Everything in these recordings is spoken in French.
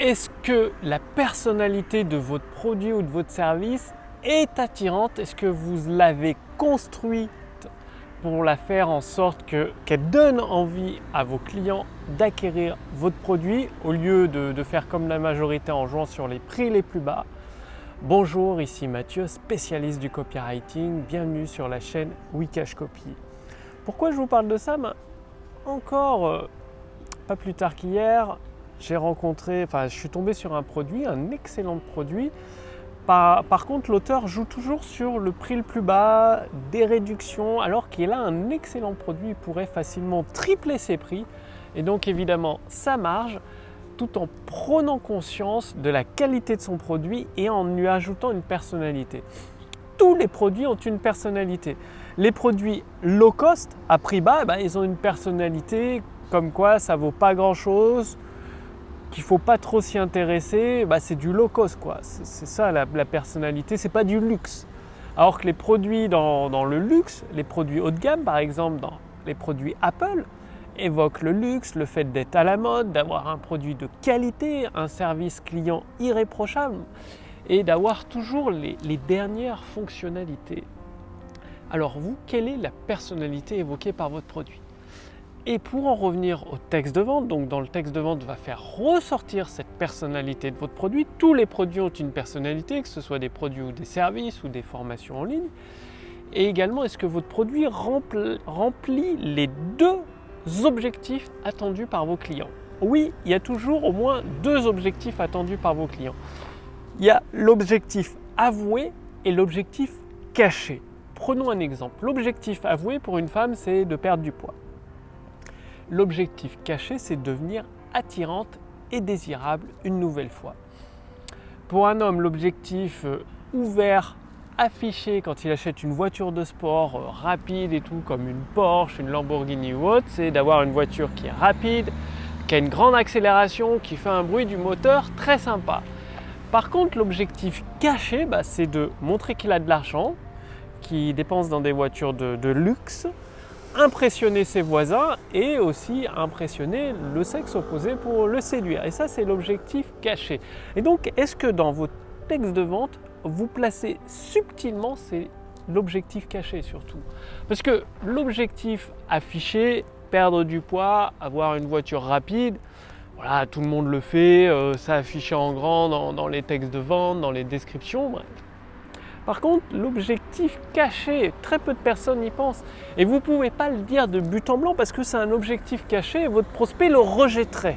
Est-ce que la personnalité de votre produit ou de votre service est attirante? Est-ce que vous l'avez construite pour la faire en sorte qu'elle donne envie à vos clients d'acquérir votre produit au lieu de, faire comme la majorité en jouant sur les prix les plus bas? Bonjour, ici Mathieu, spécialiste du copywriting. Bienvenue sur la chaîne Wikash Copy. Pourquoi je vous parle de ça? Ben, Encore euh, pas plus tard qu'hier, j'ai rencontré, enfin, je suis tombé sur un produit, un excellent produit. Par, contre, l'auteur joue toujours sur le prix le plus bas, des réductions, alors qu'il a un excellent produit, il pourrait facilement tripler ses prix. Et donc, évidemment, sa marge, tout en prenant conscience de la qualité de son produit et en lui ajoutant une personnalité. Tous les produits ont une personnalité. Les produits low cost, à prix bas, eh ben, ils ont une personnalité comme quoi ça vaut pas grand chose, qu'il faut pas trop s'y intéresser, bah, c'est du low cost quoi. C'est ça la, la personnalité, c'est pas du luxe. Alors que les produits dans, le luxe, les produits haut de gamme par exemple, dans les produits Apple, évoquent le luxe, le fait d'être à la mode, d'avoir un produit de qualité, un service client irréprochable et d'avoir toujours les dernières fonctionnalités. Alors vous, quelle est la personnalité évoquée par votre produit? Et pour en revenir au texte de vente, donc dans le texte de vente va faire ressortir cette personnalité de votre produit. Tous les produits ont une personnalité, que ce soit des produits ou des services ou des formations en ligne. Et également, est-ce que votre produit remplit les deux objectifs attendus par vos clients? Oui, il y a toujours au moins deux objectifs attendus par vos clients. Il y a l'objectif avoué et l'objectif caché. Prenons un exemple. L'objectif avoué pour une femme, c'est de perdre du poids. L'objectif caché, c'est de devenir attirante et désirable une nouvelle fois. Pour un homme, l'objectif euh, ouvert, affiché quand il achète une voiture de sport euh, rapide et tout, comme une Porsche, une Lamborghini ou autre, c'est d'avoir une voiture qui est rapide, qui a une grande accélération, qui fait un bruit du moteur très sympa. Par contre, l'objectif caché, bah, c'est de montrer qu'il a de l'argent, qu'il dépense dans des voitures de, de luxe, impressionner ses voisins et aussi impressionner le sexe opposé pour le séduire. Et ça, c'est l'objectif caché. Et donc, est-ce que dans vos textes de vente, vous placez subtilement c'est l'objectif caché surtout? Parce que l'objectif affiché, perdre du poids, avoir une voiture rapide, voilà, tout le monde le fait, euh, ça affiché en grand dans, les textes de vente, dans les descriptions. Par contre, l'objectif caché, très peu de personnes y pensent. Et vous ne pouvez pas le dire de but en blanc parce que c'est un objectif caché et votre prospect le rejetterait.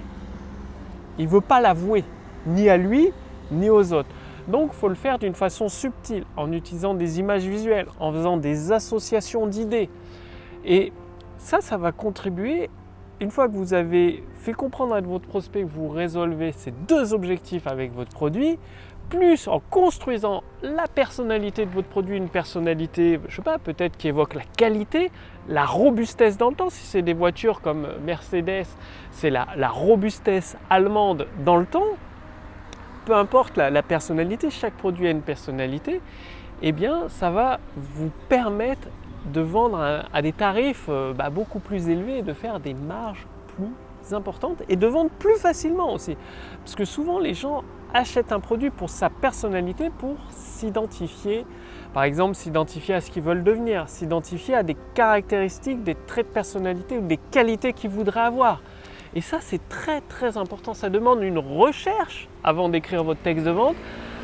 Il ne veut pas l'avouer, ni à lui, ni aux autres. Donc il faut le faire d'une façon subtile, en utilisant des images visuelles, en faisant des associations d'idées. Et ça, ça va contribuer, une fois que vous avez fait comprendre à votre prospect que vous résolvez ces deux objectifs avec votre produit, plus en construisant la personnalité de votre produit, une personnalité, je sais pas, peut-être qui évoque la qualité, la robustesse dans le temps. Si c'est des voitures comme Mercedes, c'est la, robustesse allemande dans le temps. Peu importe la, personnalité, chaque produit a une personnalité. Eh bien, ça va vous permettre de vendre à, des tarifs bah, beaucoup plus élevés de faire des marges plus importantes et de vendre plus facilement aussi. Parce que souvent, les gens achètent un produit pour sa personnalité, pour s'identifier, par exemple s'identifier à ce qu'ils veulent devenir, s'identifier à des caractéristiques, des traits de personnalité ou des qualités qu'ils voudraient avoir. Et ça, c'est très très important. Ça demande une recherche avant d'écrire votre texte de vente,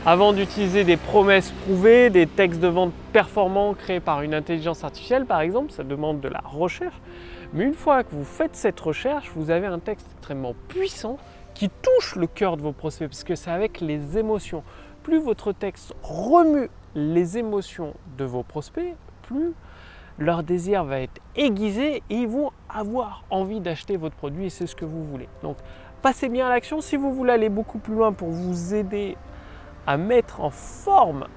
avant d'utiliser des promesses prouvées, des textes de vente performants créés par une intelligence artificielle, par exemple. Ça demande de la recherche. Mais une fois que vous faites cette recherche, vous avez un texte extrêmement puissant qui touche le cœur de vos prospects, parce que c'est avec les émotions. Plus votre texte remue les émotions de vos prospects, plus leur désir va être aiguisé et ils vont avoir envie d'acheter votre produit et c'est ce que vous voulez. Donc passez bien à l'action. Si vous voulez aller beaucoup plus loin pour vous aider à mettre en forme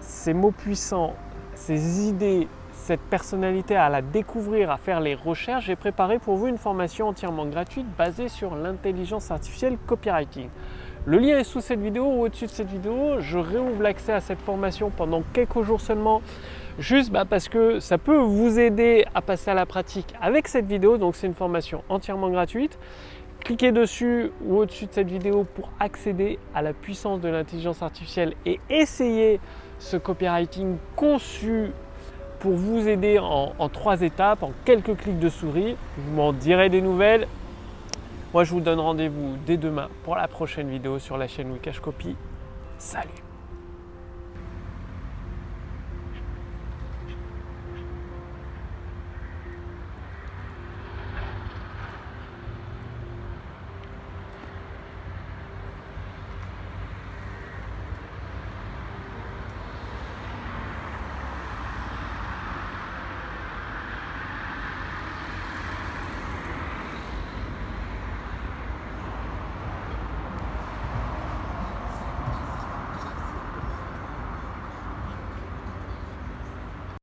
ces mots puissants, ces idées, cette personnalité, à la découvrir, à faire les recherches, j'ai préparé pour vous une formation entièrement gratuite basée sur l'intelligence artificielle copywriting. Le lien est sous cette vidéo ou au-dessus de cette vidéo. Je réouvre l'accès à cette formation pendant quelques jours seulement, juste bah, parce que ça peut vous aider à passer à la pratique avec cette vidéo. Donc c'est une formation entièrement gratuite Cliquez dessus ou au-dessus de cette vidéo pour accéder à la puissance de l'intelligence artificielle et essayer ce copywriting conçu pour vous aider en, trois étapes, en quelques clics de souris. Vous m'en direz des nouvelles. Moi, je vous donne rendez-vous dès demain pour la prochaine vidéo sur la chaîne Wikash Copy. Salut